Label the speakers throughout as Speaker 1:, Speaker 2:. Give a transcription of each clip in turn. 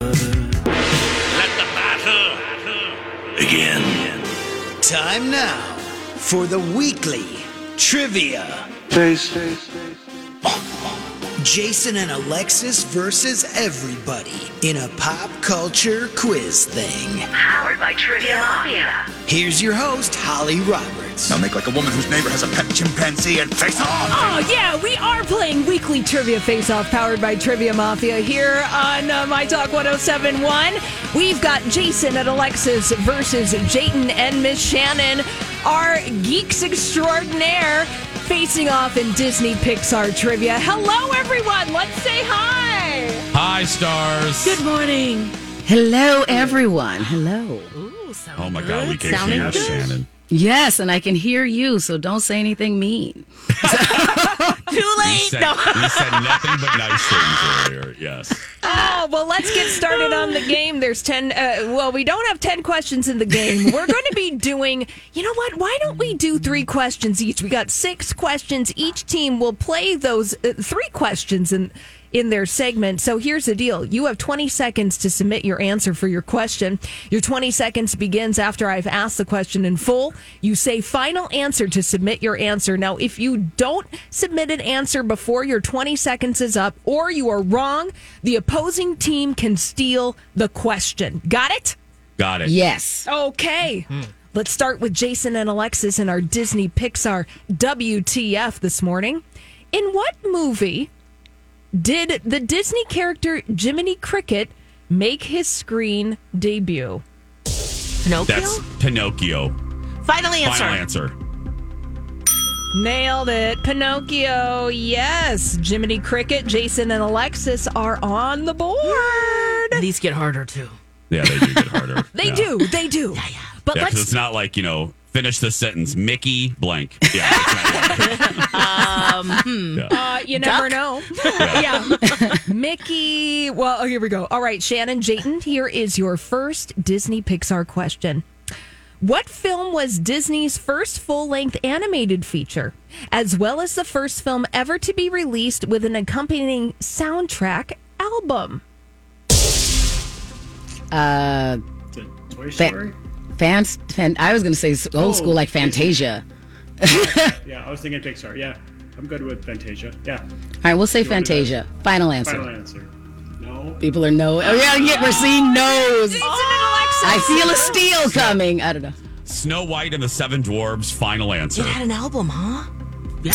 Speaker 1: Let the battle begin.
Speaker 2: Time now for the weekly trivia. Jason and Alexis versus everybody in a pop culture quiz thing.
Speaker 3: Powered by Trivia Mafia.
Speaker 2: Here's your host, Holly Roberts.
Speaker 1: Now make like a woman whose neighbor has a pet chimpanzee and face off.
Speaker 4: Oh, yeah, we are playing weekly Trivia Face Off powered by Trivia Mafia here on uh, My Talk 1071. We've got Jason and Alexis versus Jayton and Miss Shannon, our geeks extraordinaire, facing off in Disney Pixar trivia. Hello, everyone. Let's say hi.
Speaker 5: Hi, stars.
Speaker 4: Good morning.
Speaker 6: Hello, everyone. Hello.
Speaker 5: Oh my God, we can
Speaker 4: Sounding
Speaker 5: hear
Speaker 4: good.
Speaker 5: Shannon.
Speaker 6: Yes, and I can hear you, so don't say anything mean.
Speaker 4: Too
Speaker 5: You
Speaker 4: late.
Speaker 5: said,
Speaker 4: No.
Speaker 5: you said nothing but nice things earlier. Yes.
Speaker 4: Oh, well, let's get started on the game. There's 10, uh, well, we don't have 10 questions in the game. We're going to be doing, you know what? Why don't we do three questions each? We got six questions. Each team will play those uh, three questions in, in their segment. So here's the deal you have 20 seconds to submit your answer for your question. Your 20 seconds begins after I've asked the question in full. You say final answer to submit your answer. Now, if you don't submit an answer before your 20 seconds is up or you are wrong, the opposing team can steal the question. Got it?
Speaker 5: Got it.
Speaker 6: Yes.
Speaker 4: Okay. Mm-hmm. Let's start with Jason and Alexis in our Disney Pixar WTF this morning. In what movie did the Disney character Jiminy Cricket make his screen debut?
Speaker 7: Pinocchio?
Speaker 5: That's Pinocchio.
Speaker 7: Final answer.
Speaker 5: Final answer.
Speaker 4: Nailed it. Pinocchio. Yes. Jiminy Cricket, Jason, and Alexis are on the board.
Speaker 7: These get harder too.
Speaker 5: Yeah, they do get harder.
Speaker 4: They
Speaker 5: yeah.
Speaker 4: do. They do. Yeah, yeah. But
Speaker 5: Yeah, 'cause
Speaker 4: let's
Speaker 5: it's not like, you know, finish the sentence. Mickey blank. Yeah. it's not like- um,
Speaker 4: hmm. yeah. You never know. yeah. Mickey. Well, oh, here we go. All right, Shannon Jayton, here is your first Disney Pixar question. What film was Disney's first full length animated feature, as well as the first film ever to be released with an accompanying soundtrack album?
Speaker 6: Uh,
Speaker 8: Toy
Speaker 6: fa-
Speaker 8: Story?
Speaker 6: fans, fan, I was going to say s- old school like Fantasia.
Speaker 8: Yeah, I was thinking Pixar. Yeah, I'm good with Fantasia. Yeah,
Speaker 6: All right, we'll say
Speaker 8: You
Speaker 6: Fantasia. Final answer.
Speaker 8: final answer. No.
Speaker 6: People are no. Oh, yeah, yeah, we're ah! seeing no's.
Speaker 4: Jason and Alexis.
Speaker 6: I feel a steal coming. I don't know.
Speaker 5: Snow White and the Seven Dwarves. Final answer.
Speaker 7: It had an album, huh? Yeah.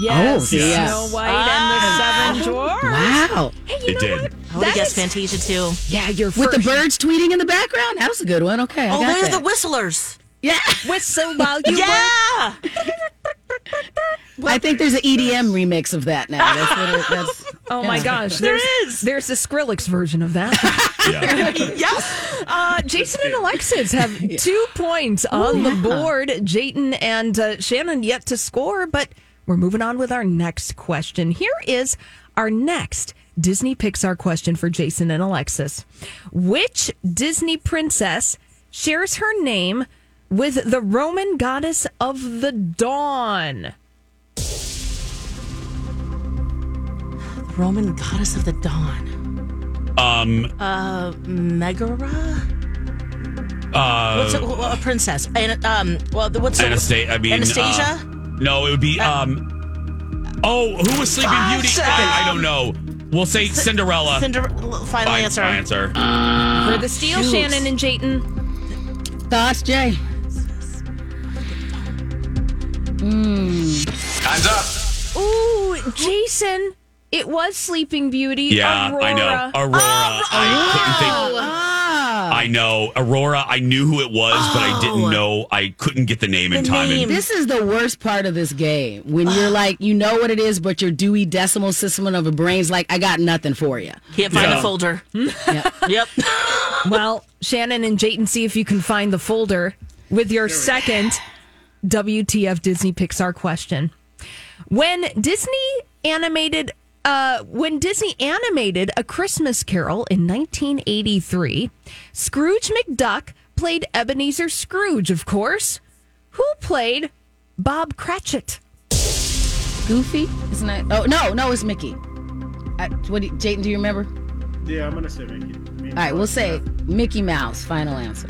Speaker 4: Yes.
Speaker 6: Oh, yeah.
Speaker 4: Snow White and the Seven ah! Dwarfs.
Speaker 6: Wow.
Speaker 4: Hey, you
Speaker 5: It
Speaker 4: know
Speaker 5: did.
Speaker 4: what?
Speaker 7: I would have guessed
Speaker 4: is-
Speaker 7: Fantasia too.
Speaker 4: Yeah, your
Speaker 6: With the birds tweeting in the background? That was a good one. Okay. I
Speaker 7: Oh,
Speaker 6: got
Speaker 7: they're
Speaker 6: that.
Speaker 7: the Whistlers.
Speaker 6: Yeah.
Speaker 4: whistle while you work.
Speaker 7: Yeah.
Speaker 6: I think there's an EDM remix of that now. That's what it, that's.
Speaker 4: Oh my gosh, there's. There's a Skrillex version of that.
Speaker 5: Yeah.
Speaker 7: yes.
Speaker 4: Uh, Jason and Alexis have two points on the board. Jayton and uh, Shannon yet to score, but we're moving on with our next question. Here is our next Disney Pixar question for Jason and Alexis. Which Disney princess shares her name with the Roman goddess of the dawn?
Speaker 7: Roman goddess of the dawn.
Speaker 5: Um,
Speaker 7: Uh, Megara.
Speaker 5: uh,
Speaker 7: What's a, a princess? And um, well, the- what's the-
Speaker 5: Anastasia. I mean,
Speaker 7: Anastasia?
Speaker 5: uh, no, it would be. Um, oh, who was Sleeping Beauty? I, I don't know. we'll say Cinderella.
Speaker 7: Cinder- final
Speaker 5: Final
Speaker 7: answer.
Speaker 5: answer.
Speaker 4: For the steal,
Speaker 7: shoot.
Speaker 4: Shannon and Jayton.
Speaker 6: Thoughts, Jay?
Speaker 1: Time's up.
Speaker 4: Ooh, Jason. It was Sleeping Beauty.
Speaker 5: Yeah,
Speaker 4: Aurora.
Speaker 5: I know. Aurora. I couldn't think.
Speaker 6: Ah.
Speaker 5: I know. Aurora, I knew who it was, but I didn't know. I couldn't get the name in time.
Speaker 7: name.
Speaker 5: And
Speaker 6: This is the worst part of this game when you're like, you know what it is, but your Dewey Decimal System of a brain's like, I got nothing for you.
Speaker 7: Can't find
Speaker 5: Yeah.
Speaker 7: a folder.
Speaker 6: Yeah.
Speaker 7: Yep.
Speaker 4: Well, Shannon and Jayton, see if you can find the folder with your second WTF Disney Pixar question. When Disney animated uh, when Disney animated A Christmas Carol in 1983, Scrooge McDuck played Ebenezer Scrooge, of course. Who played Bob Cratchit?
Speaker 6: Goofy? Isn't that? Oh, no, no, it's Mickey. I, what do you, Jayden, do you remember?
Speaker 8: Yeah, I'm gonna say Mickey. Me and
Speaker 6: All right, we'll say
Speaker 8: yeah.
Speaker 6: Mickey Mouse. Final answer.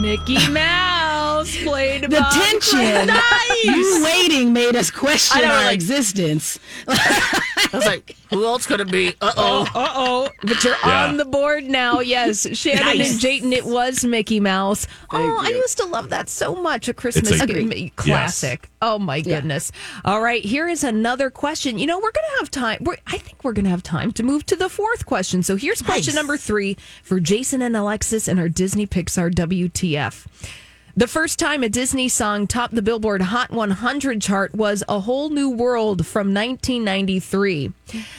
Speaker 4: Mickey Mouse played
Speaker 6: The
Speaker 4: Bob
Speaker 6: tension, you waiting made us question
Speaker 7: know,
Speaker 6: our
Speaker 7: like-
Speaker 6: existence.
Speaker 7: I was like, who else could it be? Uh oh.
Speaker 4: Uh oh, but you're
Speaker 5: Yeah.
Speaker 4: on the board now. Yes, Shannon
Speaker 7: Nice.
Speaker 4: and Jayton, it was Mickey Mouse. oh, I used to love that so much. A Christmas
Speaker 5: a-
Speaker 4: g-
Speaker 6: Agreed.
Speaker 4: classic. Oh my goodness. All right, here is another question. You know, we're going to have time. We're, I think we're going to have time to move to the fourth question. So here's question
Speaker 7: Nice.
Speaker 4: number three for Jason and Alexis and our Disney Pixar WTF. The first time a Disney song topped the Billboard Hot 100 chart was A Whole New World from 1993.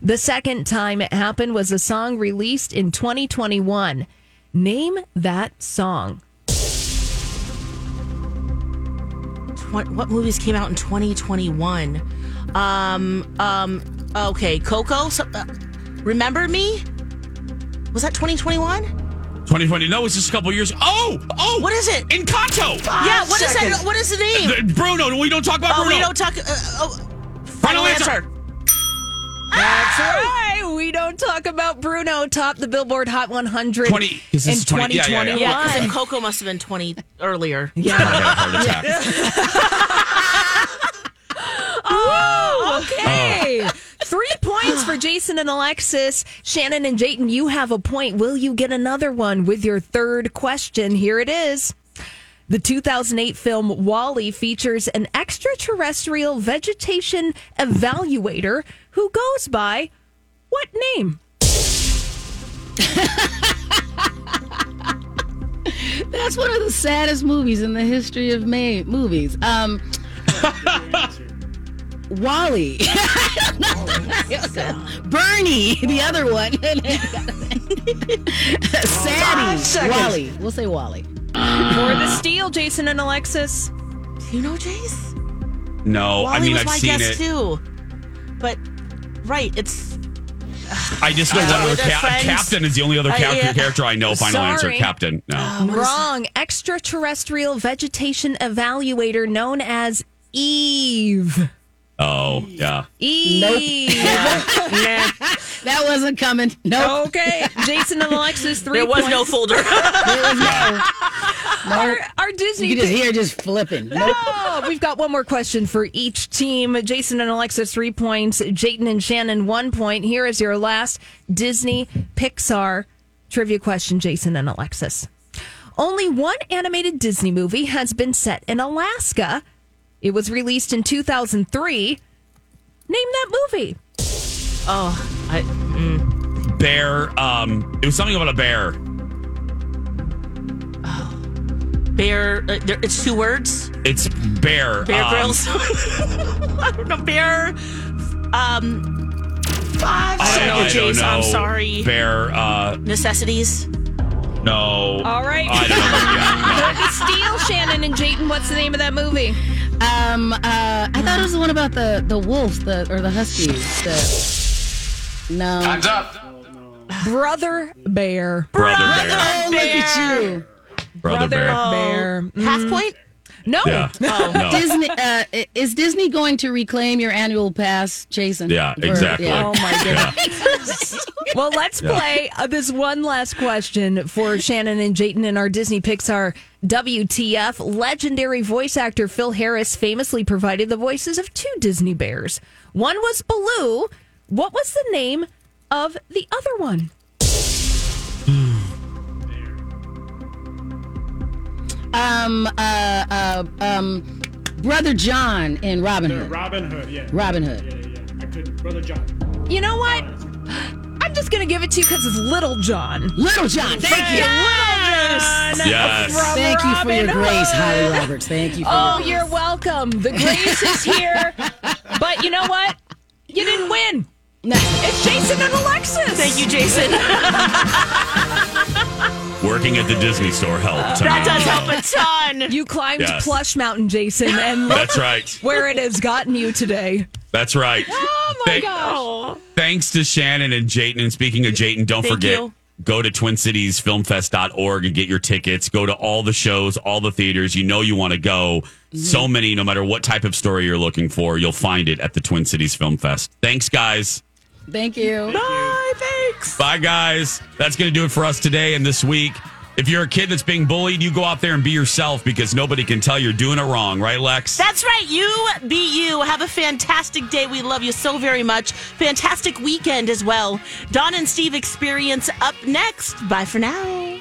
Speaker 4: The second time it happened was a song released in 2021. Name that song.
Speaker 7: What, what movies came out in 2021? Um, um, okay, Coco. So, uh, Remember Me? Was that 2021?
Speaker 5: 2020. No, it's just a couple years. Oh, oh.
Speaker 7: What is it?
Speaker 5: Encanto.
Speaker 7: yeah, what is that? What is the name?
Speaker 5: The- Bruno. We don't talk about
Speaker 7: Oh,
Speaker 5: Bruno.
Speaker 7: we don't talk. Uh, oh,
Speaker 5: Final answer.
Speaker 4: That's right. We don't talk about Bruno top the Billboard Hot 100
Speaker 5: 20 is
Speaker 4: in
Speaker 5: this 20 yeah, yeah, yeah.
Speaker 4: 2021.
Speaker 7: Yeah, Coco must have been 20 earlier.
Speaker 5: Yeah. had a heart attack.
Speaker 4: Oh, okay. Three points for Jason and Alexis. Shannon and Jayton, you have a point. Will you get another one with your third question? Here it is. The 2008 film WALL-E features an extraterrestrial vegetation evaluator who goes by what name?
Speaker 6: That's one of the saddest movies in the history of ma- movies. Um, WALL-E. Bernie, the other one. Sadie. WALL-E. We'll say WALL-E.
Speaker 4: For the steal, Jason and Alexis.
Speaker 7: Do you know Jace?
Speaker 5: No,
Speaker 7: WALL-E
Speaker 5: I mean
Speaker 7: was
Speaker 5: I've
Speaker 7: my
Speaker 5: seen
Speaker 7: guess
Speaker 5: it.
Speaker 7: too. But right, it's
Speaker 5: I just know
Speaker 7: Uh,
Speaker 5: one other
Speaker 7: with their
Speaker 5: ca-
Speaker 7: friends.
Speaker 5: Captain is the only other
Speaker 7: Uh,
Speaker 5: character,
Speaker 7: yeah.
Speaker 5: character I know. Final answer,
Speaker 4: Sorry.
Speaker 5: Captain. No.
Speaker 4: Wrong. Extraterrestrial vegetation evaluator known as Eve.
Speaker 5: Oh, yeah.
Speaker 4: Eve.
Speaker 6: That wasn't coming. Nope.
Speaker 4: Okay, Jason and Alexis, three
Speaker 7: there was
Speaker 4: points.
Speaker 7: no folder.
Speaker 6: There was no.
Speaker 4: Our, our Disney.
Speaker 6: You can just hear just flipping. Nope.
Speaker 4: Oh, we've got one more question for each team. Jason and Alexis, three points. Jayton and Shannon, one point. Here is your last Disney Pixar trivia question, Jason and Alexis. Only one animated Disney movie has been set in Alaska. It was released in 2003. Name that movie.
Speaker 7: oh, I,
Speaker 5: Bear. Um, it was something about a bear.
Speaker 7: Oh, bear. Uh, there, it's two words.
Speaker 5: It's bear.
Speaker 7: Bear
Speaker 5: um,
Speaker 7: Grylls. I don't know. Bear. Um. Five
Speaker 5: I, I
Speaker 7: seconds,
Speaker 5: don't know.
Speaker 7: I'm sorry.
Speaker 5: Bear. Uh,
Speaker 7: Necessities.
Speaker 5: no.
Speaker 4: All right.
Speaker 5: I don't know. Yeah,
Speaker 4: For the steal, Shannon and Jayton, what's the name of that movie?
Speaker 6: Um, uh, I thought it was the one about the the wolves, the or the huskies. The no.
Speaker 1: Time's up.
Speaker 4: Brother Bear.
Speaker 5: no. Brother bear.
Speaker 6: Oh, look at you.
Speaker 5: Brother, bear.
Speaker 4: Bear.
Speaker 7: Half point.
Speaker 4: No.
Speaker 5: Yeah. No.
Speaker 6: Disney uh, is Disney going to reclaim your annual pass, Jason?
Speaker 5: Yeah,
Speaker 6: For-
Speaker 5: exactly.
Speaker 4: Oh my goodness. Well, let's
Speaker 5: Yeah.
Speaker 4: play uh, this one last question for Shannon and Jayton in our Disney Pixar WTF. Legendary voice actor Phil Harris famously provided the voices of two Disney bears. One was Baloo. What was the name of the other one?
Speaker 6: Um, uh, uh, um, Brother John in Robin
Speaker 8: The
Speaker 6: Hood.
Speaker 8: Robin Hood, yeah.
Speaker 6: Robin Hood.
Speaker 8: Yeah, yeah, yeah. I could, Brother John.
Speaker 4: You know what? I'm just going to give it to you because it's Little John.
Speaker 6: Little John. Thank you.
Speaker 4: Little John.
Speaker 5: Yes.
Speaker 4: from
Speaker 6: Thank you for your
Speaker 4: Robin
Speaker 6: grace,
Speaker 4: Hood.
Speaker 6: Holly Roberts. Thank you for
Speaker 4: Oh,
Speaker 6: your
Speaker 4: you're welcome. The grace is here. But you know what? You didn't win. It's Jason and Alexis.
Speaker 7: Thank you, Jason.
Speaker 5: Working at the Disney store helped.
Speaker 7: that does help a ton.
Speaker 4: You climbed
Speaker 5: Yes.
Speaker 4: Plush Mountain, Jason, and look
Speaker 5: That's right.
Speaker 4: where it has gotten you today.
Speaker 5: That's right.
Speaker 4: Oh my
Speaker 5: Thank-
Speaker 4: gosh.
Speaker 5: Thanks to Shannon and Jayton. And speaking of Jayton, don't
Speaker 7: Thank
Speaker 5: forget.
Speaker 7: you.
Speaker 5: Go to twincitiesfilmfest.org and get your tickets. Go to all the shows, all the theaters. You know you want to go. Mm-hmm. So many, no matter what type of story you're looking for, you'll find it at the Twin Cities Film Fest. Thanks, guys.
Speaker 6: Thank you.
Speaker 7: Bye, thanks.
Speaker 5: Bye, guys. That's going to do it for us today and this week. If you're a kid that's being bullied, you go out there and be yourself because nobody can tell you're doing it wrong, right, Lex?
Speaker 7: That's right. You be you. Have a fantastic day. We love you so very much. Fantastic weekend as well. Don and Steve experience up next. Bye for now.